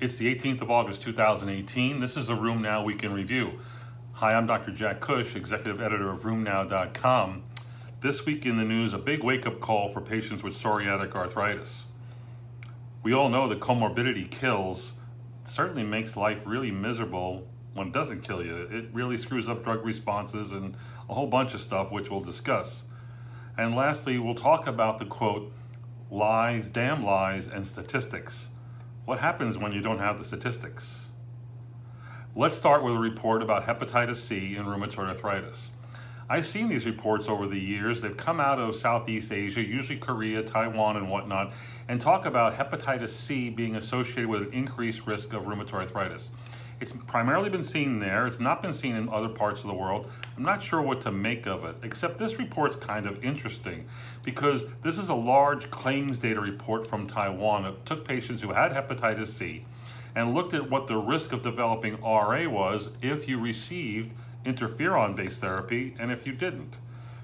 It's the 18th of August, 2018. This is a Now Week in Review. Hi, I'm Dr. Jack Cush, executive editor of RheumNow.com. This week in the news, a big wake up call for patients with psoriatic arthritis. We all know that comorbidity kills, it certainly makes life really miserable when it doesn't kill you. It really screws up drug responses and a whole bunch of stuff, which we'll discuss. And lastly, we'll talk about the quote, lies, damn lies, and statistics. What happens when you don't have the statistics? Let's start with a report about hepatitis C and rheumatoid arthritis. I've seen these reports over the years. They've come out of Southeast Asia, usually Korea, Taiwan, and whatnot, and talk about hepatitis C being associated with an increased risk of rheumatoid arthritis. It's primarily been seen there. It's not been seen in other parts of the world. I'm not sure what to make of it, except this report's kind of interesting because this is a large claims data report from Taiwan. It took patients who had hepatitis C and looked at what the risk of developing RA was if you received interferon based therapy and if you didn't.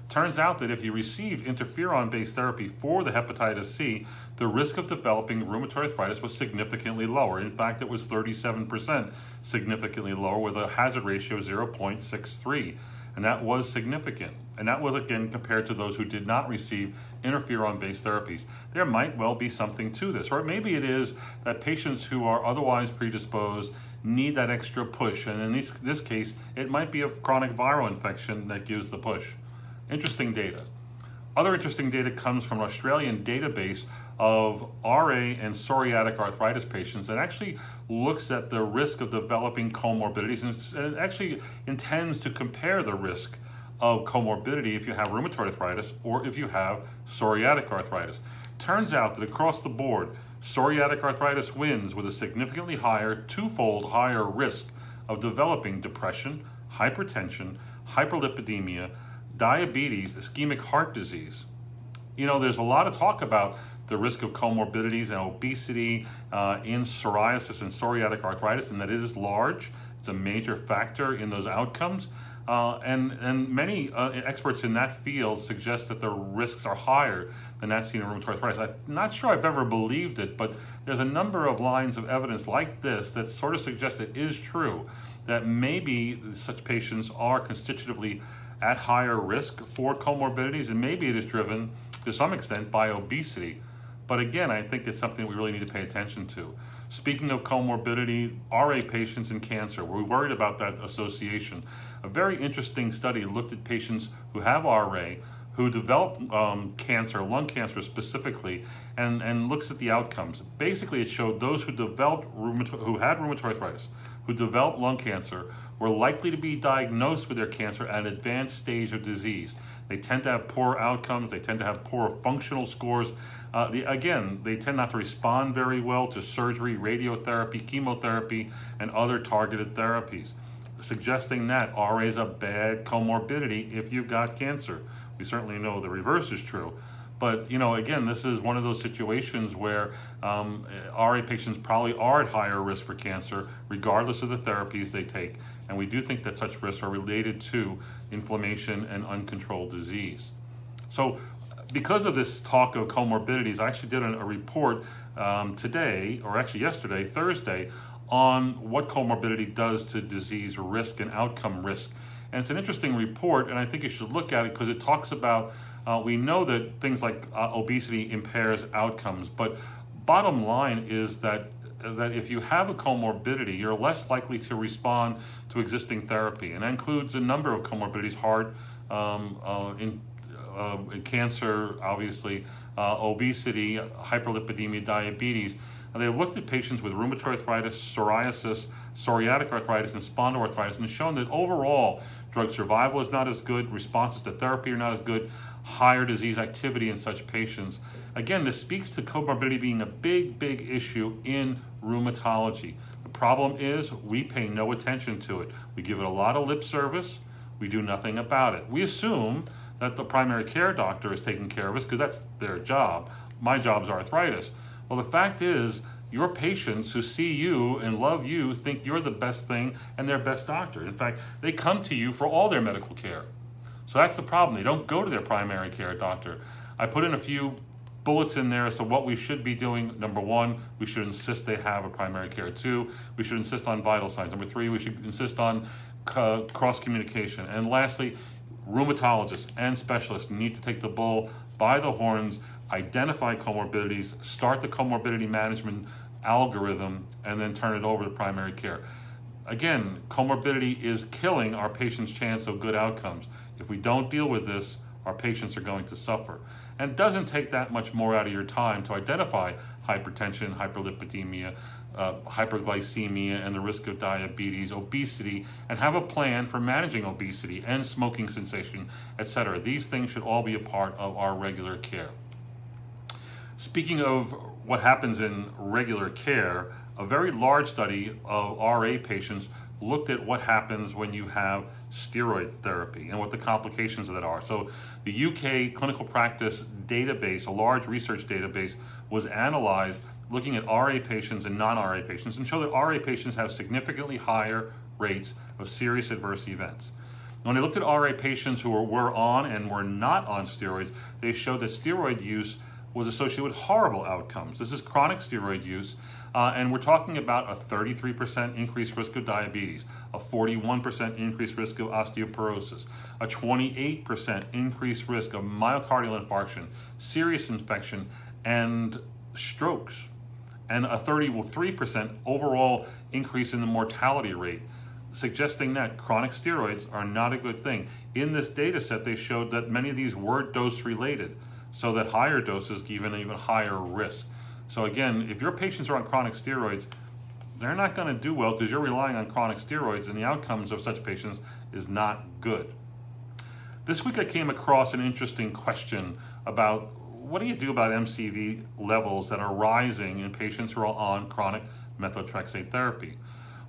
Turns out that if you received interferon based therapy for the hepatitis C, the risk of developing rheumatoid arthritis was significantly lower. In fact, it was 37% significantly lower with a hazard ratio of 0.63. And that was significant. And that was again compared to those who did not receive interferon based therapies. There might well be something to this. Or maybe it is that patients who are otherwise predisposed need that extra push. And in this, this case, it might be a chronic viral infection that gives the push. Interesting data. Other interesting data comes from an Australian database of RA and psoriatic arthritis patients that actually looks at the risk of developing comorbidities and actually intends to compare the risk of comorbidity if you have rheumatoid arthritis or if you have psoriatic arthritis. Turns out that across the board, psoriatic arthritis wins with a significantly higher, twofold higher risk of developing depression, hypertension, hyperlipidemia, diabetes, ischemic heart disease. You know, there's a lot of talk about the risk of comorbidities and obesity uh, in psoriasis and psoriatic arthritis, and that it is large. It's a major factor in those outcomes. Uh, and, and many uh, experts in that field suggest that the risks are higher than that seen in rheumatoid arthritis. I'm not sure I've ever believed it, but there's a number of lines of evidence like this that sort of suggest it is true that maybe such patients are constitutively at higher risk for comorbidities, and maybe it is driven to some extent by obesity. But again, I think it's something we really need to pay attention to. Speaking of comorbidity, RA patients and cancer, we're worried about that association. A very interesting study looked at patients who have RA, who develop um, cancer, lung cancer specifically, and, and looks at the outcomes. Basically, it showed those who developed who had rheumatoid arthritis, who developed lung cancer, were likely to be diagnosed with their cancer at an advanced stage of disease. They tend to have poor outcomes. They tend to have poor functional scores. Uh, the, again, they tend not to respond very well to surgery, radiotherapy, chemotherapy, and other targeted therapies suggesting that RA is a bad comorbidity if you've got cancer. We certainly know the reverse is true. But you know, again, this is one of those situations where um, RA patients probably are at higher risk for cancer, regardless of the therapies they take. And we do think that such risks are related to inflammation and uncontrolled disease. So, because of this talk of comorbidities, I actually did a, report um, today, or actually yesterday, Thursday, on what comorbidity does to disease risk and outcome risk. And it's an interesting report, and I think you should look at it because it talks about uh, we know that things like uh, obesity impairs outcomes, but bottom line is that that if you have a comorbidity, you're less likely to respond to existing therapy, and that includes a number of comorbidities: heart, um, uh, in, uh, cancer, obviously, uh, obesity, hyperlipidemia, diabetes. They've looked at patients with rheumatoid arthritis, psoriasis, psoriatic arthritis, and spondyloarthritis, and shown that overall drug survival is not as good, responses to therapy are not as good, higher disease activity in such patients. Again, this speaks to comorbidity being a big, big issue in rheumatology. The problem is we pay no attention to it. We give it a lot of lip service, we do nothing about it. We assume that the primary care doctor is taking care of us because that's their job. My job is arthritis. Well, the fact is, your patients who see you and love you think you're the best thing and their best doctor. In fact, they come to you for all their medical care. So that's the problem. They don't go to their primary care doctor. I put in a few bullets in there as to what we should be doing. Number one, we should insist they have a primary care. Two, we should insist on vital signs. Number three, we should insist on cross communication. And lastly, rheumatologists and specialists need to take the bull by the horns, identify comorbidities, start the comorbidity management algorithm, and then turn it over to primary care. Again, comorbidity is killing our patients' chance of good outcomes. If we don't deal with this, our patients are going to suffer. And it doesn't take that much more out of your time to identify hypertension, hyperlipidemia, uh, hyperglycemia, and the risk of diabetes, obesity, and have a plan for managing obesity and smoking cessation, etc. These things should all be a part of our regular care. Speaking of what happens in regular care, a very large study of RA patients looked at what happens when you have steroid therapy and what the complications of that are. So the UK clinical practice database, a large research database, was analyzed looking at RA patients and non-RA patients and showed that RA patients have significantly higher rates of serious adverse events. When they looked at RA patients who were, were on and were not on steroids, they showed that steroid use was associated with horrible outcomes. This is chronic steroid use, uh, and we're talking about a 33% increased risk of diabetes, a 41% increased risk of osteoporosis, a 28% increased risk of myocardial infarction, serious infection, and strokes, and a 33% overall increase in the mortality rate suggesting that chronic steroids are not a good thing. In this data set, they showed that many of these were dose related so that higher doses give an even higher risk. So again, if your patients are on chronic steroids, they're not going to do well because you're relying on chronic steroids and the outcomes of such patients is not good. This week I came across an interesting question about what do you do about MCV levels that are rising in patients who are on chronic methotrexate therapy?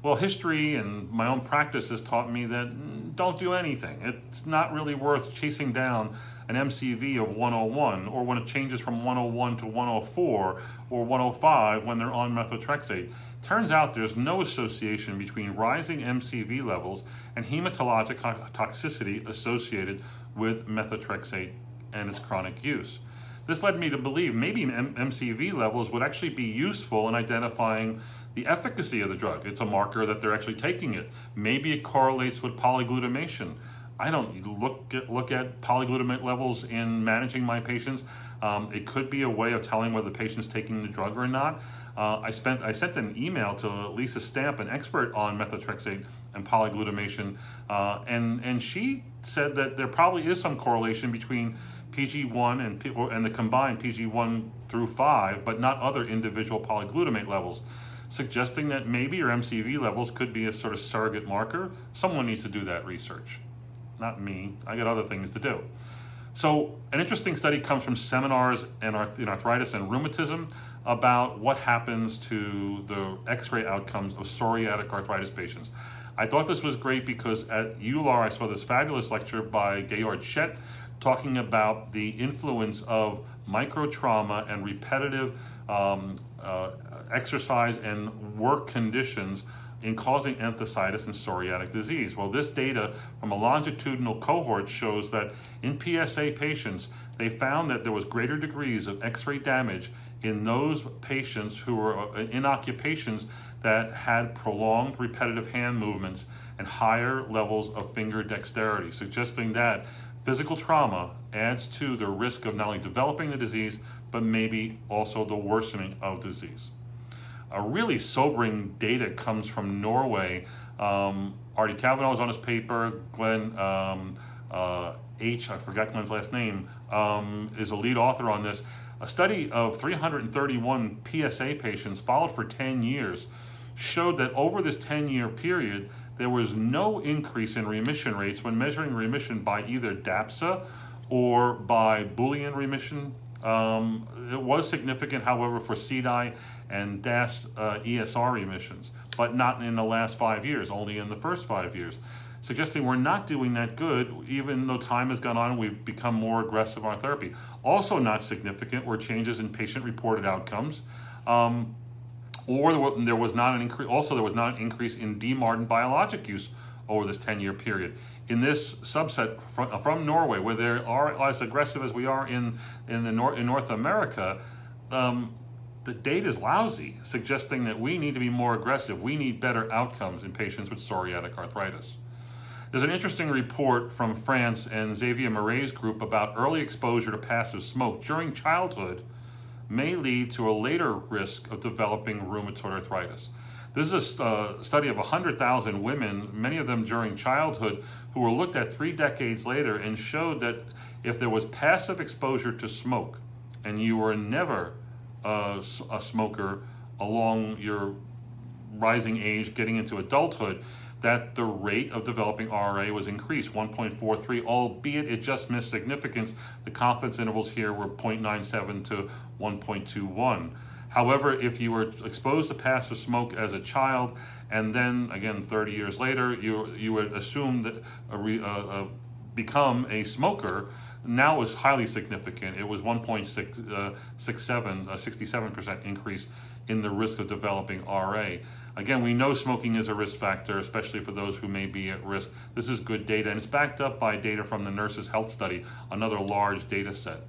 Well, history and my own practice has taught me that mm, don't do anything. It's not really worth chasing down an MCV of 101 or when it changes from 101 to 104 or 105 when they're on methotrexate. Turns out there's no association between rising MCV levels and hematologic toxicity associated with methotrexate and its chronic use. This led me to believe maybe MCV levels would actually be useful in identifying the efficacy of the drug. It's a marker that they're actually taking it. Maybe it correlates with polyglutamation. I don't look at, look at polyglutamate levels in managing my patients. Um, it could be a way of telling whether the patient's taking the drug or not. Uh, I spent I sent an email to Lisa Stamp, an expert on methotrexate and polyglutamation, uh, and and she said that there probably is some correlation between PG1 and and the combined PG1 through 5, but not other individual polyglutamate levels, suggesting that maybe your MCV levels could be a sort of surrogate marker. Someone needs to do that research not me. I got other things to do. So an interesting study comes from seminars in, arthritis and rheumatism about what happens to the x-ray outcomes of psoriatic arthritis patients. I thought this was great because at EULAR I saw this fabulous lecture by Georg Schett talking about the influence of microtrauma and repetitive um, uh, exercise and work conditions in causing enthesitis and psoriatic disease. Well, this data from a longitudinal cohort shows that in PSA patients, they found that there was greater degrees of x-ray damage in those patients who were uh, in occupations that had prolonged repetitive hand movements and higher levels of finger dexterity, suggesting that physical trauma adds to the risk of not only developing the disease, but maybe also the worsening of disease a really sobering data comes from Norway. Um, Artie Kavanaugh was on his paper. Glenn um, uh, H, I forgot Glenn's last name, um, is a lead author on this. A study of 331 PSA patients followed for 10 years showed that over this 10 year period, there was no increase in remission rates when measuring remission by either DAPSA or by Boolean remission. Um, it was significant, however, for CDAI and DAS uh, ESR emissions, but not in the last five years, only in the first five years, suggesting we're not doing that good, even though time has gone on we've become more aggressive on therapy. Also not significant were changes in patient-reported outcomes, um, or there was not an increase. Also, there was not an increase in DMARD biologic use over this 10 year period. In this subset from, from Norway, where they are as aggressive as we are in, in, the Nor- in North America, um, the data is lousy, suggesting that we need to be more aggressive. We need better outcomes in patients with psoriatic arthritis. There's an interesting report from France and Xavier Mariette's group about early exposure to passive smoke during childhood may lead to a later risk of developing rheumatoid arthritis. This is a uh, study of 100,000 women, many of them during childhood, who were looked at three decades later and showed that if there was passive exposure to smoke and you were never uh, a smoker along your rising age, getting into adulthood, that the rate of developing RA was increased 1.43, albeit it just missed significance. The confidence intervals here were 0.97 to 1.21. However, if you were exposed to passive smoke as a child, and then again 30 years later, you you would assume that a, a, a become a smoker, now is highly significant. It was 1.67, uh, a 67% increase in the risk of developing RA. Again, we know smoking is a risk factor, especially for those who may be at risk. This is good data, and it's backed up by data from the Nurses Health Study, another large data set.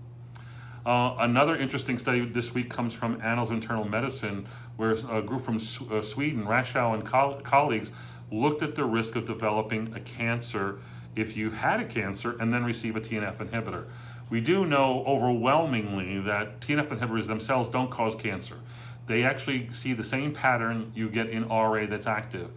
Uh, another interesting study this week comes from Annals of Internal Medicine, where a group from uh, Sweden, Raaschou and co colleagues, looked at the risk of developing a cancer if you've had a cancer and then receive a TNF inhibitor. We do know overwhelmingly that TNF inhibitors themselves don't cause cancer they actually see the same pattern you get in RA that's active.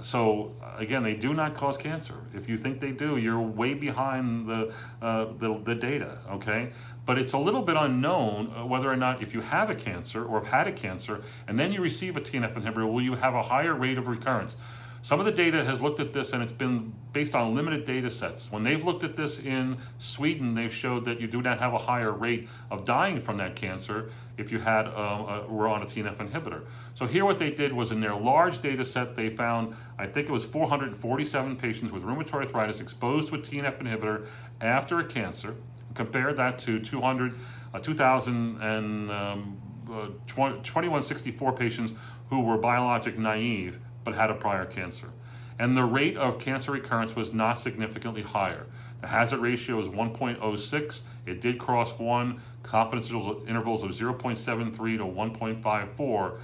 So again, they do not cause cancer. If you think they do, you're way behind the, uh, the, the, data, okay? But it's a little bit unknown uh, whether or not if you have a cancer or have had a cancer and then you receive a TNF inhibitor, will you have a higher rate of recurrence? Some of the data has looked at this and it's been based on limited data sets. When they've looked at this in Sweden, they've showed that you do not have a higher rate of dying from that cancer if you had uh, were on a TNF inhibitor. So here what they did was in their large data set, they found, I think it was 447 patients with rheumatoid arthritis exposed to a TNF inhibitor after a cancer, compared that to 200, uh, 2,000 and um, uh, 2164 patients who were biologic naive but had a prior cancer. And the rate of cancer recurrence was not significantly higher. The hazard ratio is 1.06. It did cross 1, confidence intervals of 0.73 to 1.54.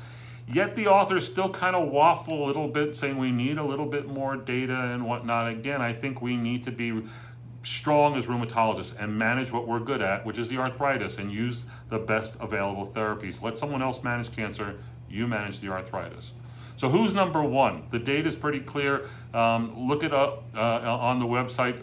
Yet the authors still kind of waffle a little bit, saying we need a little bit more data and whatnot. Again, I think we need to be strong as rheumatologists and manage what we're good at, which is the arthritis, and use the best available therapies. Let someone else manage cancer, you manage the arthritis. So who's number one? The data is pretty clear. Um, look it up uh, on the website.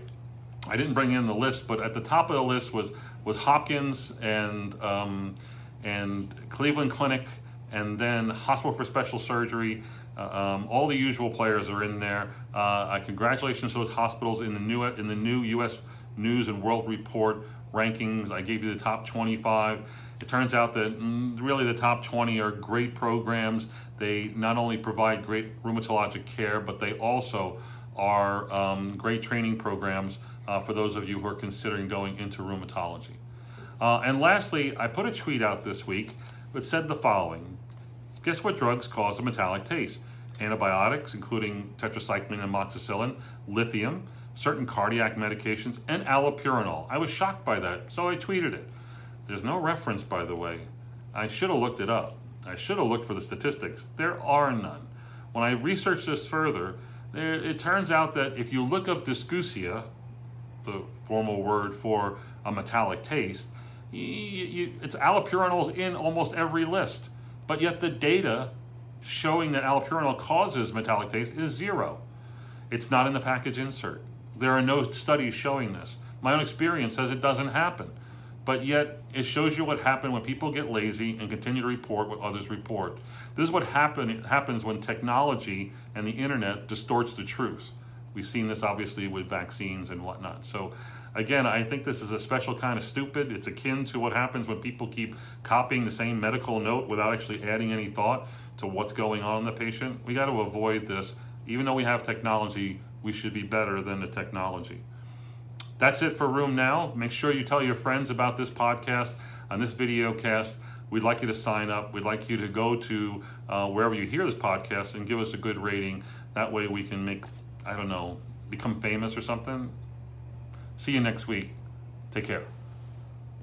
I didn't bring in the list, but at the top of the list was was Hopkins and um, and Cleveland Clinic, and then Hospital for Special Surgery. Uh, um, all the usual players are in there. Uh, congratulations to those hospitals in the new in the new U.S. News and World Report rankings. I gave you the top 25. It turns out that mm, really the top 20 are great programs. They not only provide great rheumatologic care, but they also are um, great training programs uh, for those of you who are considering going into rheumatology. Uh, and lastly, I put a tweet out this week that said the following. Guess what drugs cause a metallic taste? Antibiotics, including tetracycline and amoxicillin, lithium, certain cardiac medications, and allopurinol. I was shocked by that, so I tweeted it. There's no reference, by the way. I should have looked it up. I should have looked for the statistics. There are none. When I researched this further, it turns out that if you look up dysgeusia, the formal word for a metallic taste, you, you, it's allopurinol in almost every list. But yet the data showing that allopurinol causes metallic taste is zero. It's not in the package insert. There are no studies showing this. My own experience says it doesn't happen. But yet, it shows you what happened when people get lazy and continue to report what others report. This is what happen, happens when technology and the internet distorts the truth. We've seen this obviously with vaccines and whatnot. So, again, I think this is a special kind of stupid. It's akin to what happens when people keep copying the same medical note without actually adding any thought to what's going on in the patient. We got to avoid this. Even though we have technology, we should be better than the technology. That's it for RheumNow. Make sure you tell your friends about this podcast and this video cast. We'd like you to sign up. We'd like you to go to uh, wherever you hear this podcast and give us a good rating. That way we can make I don't know, become famous or something. See you next week. Take care.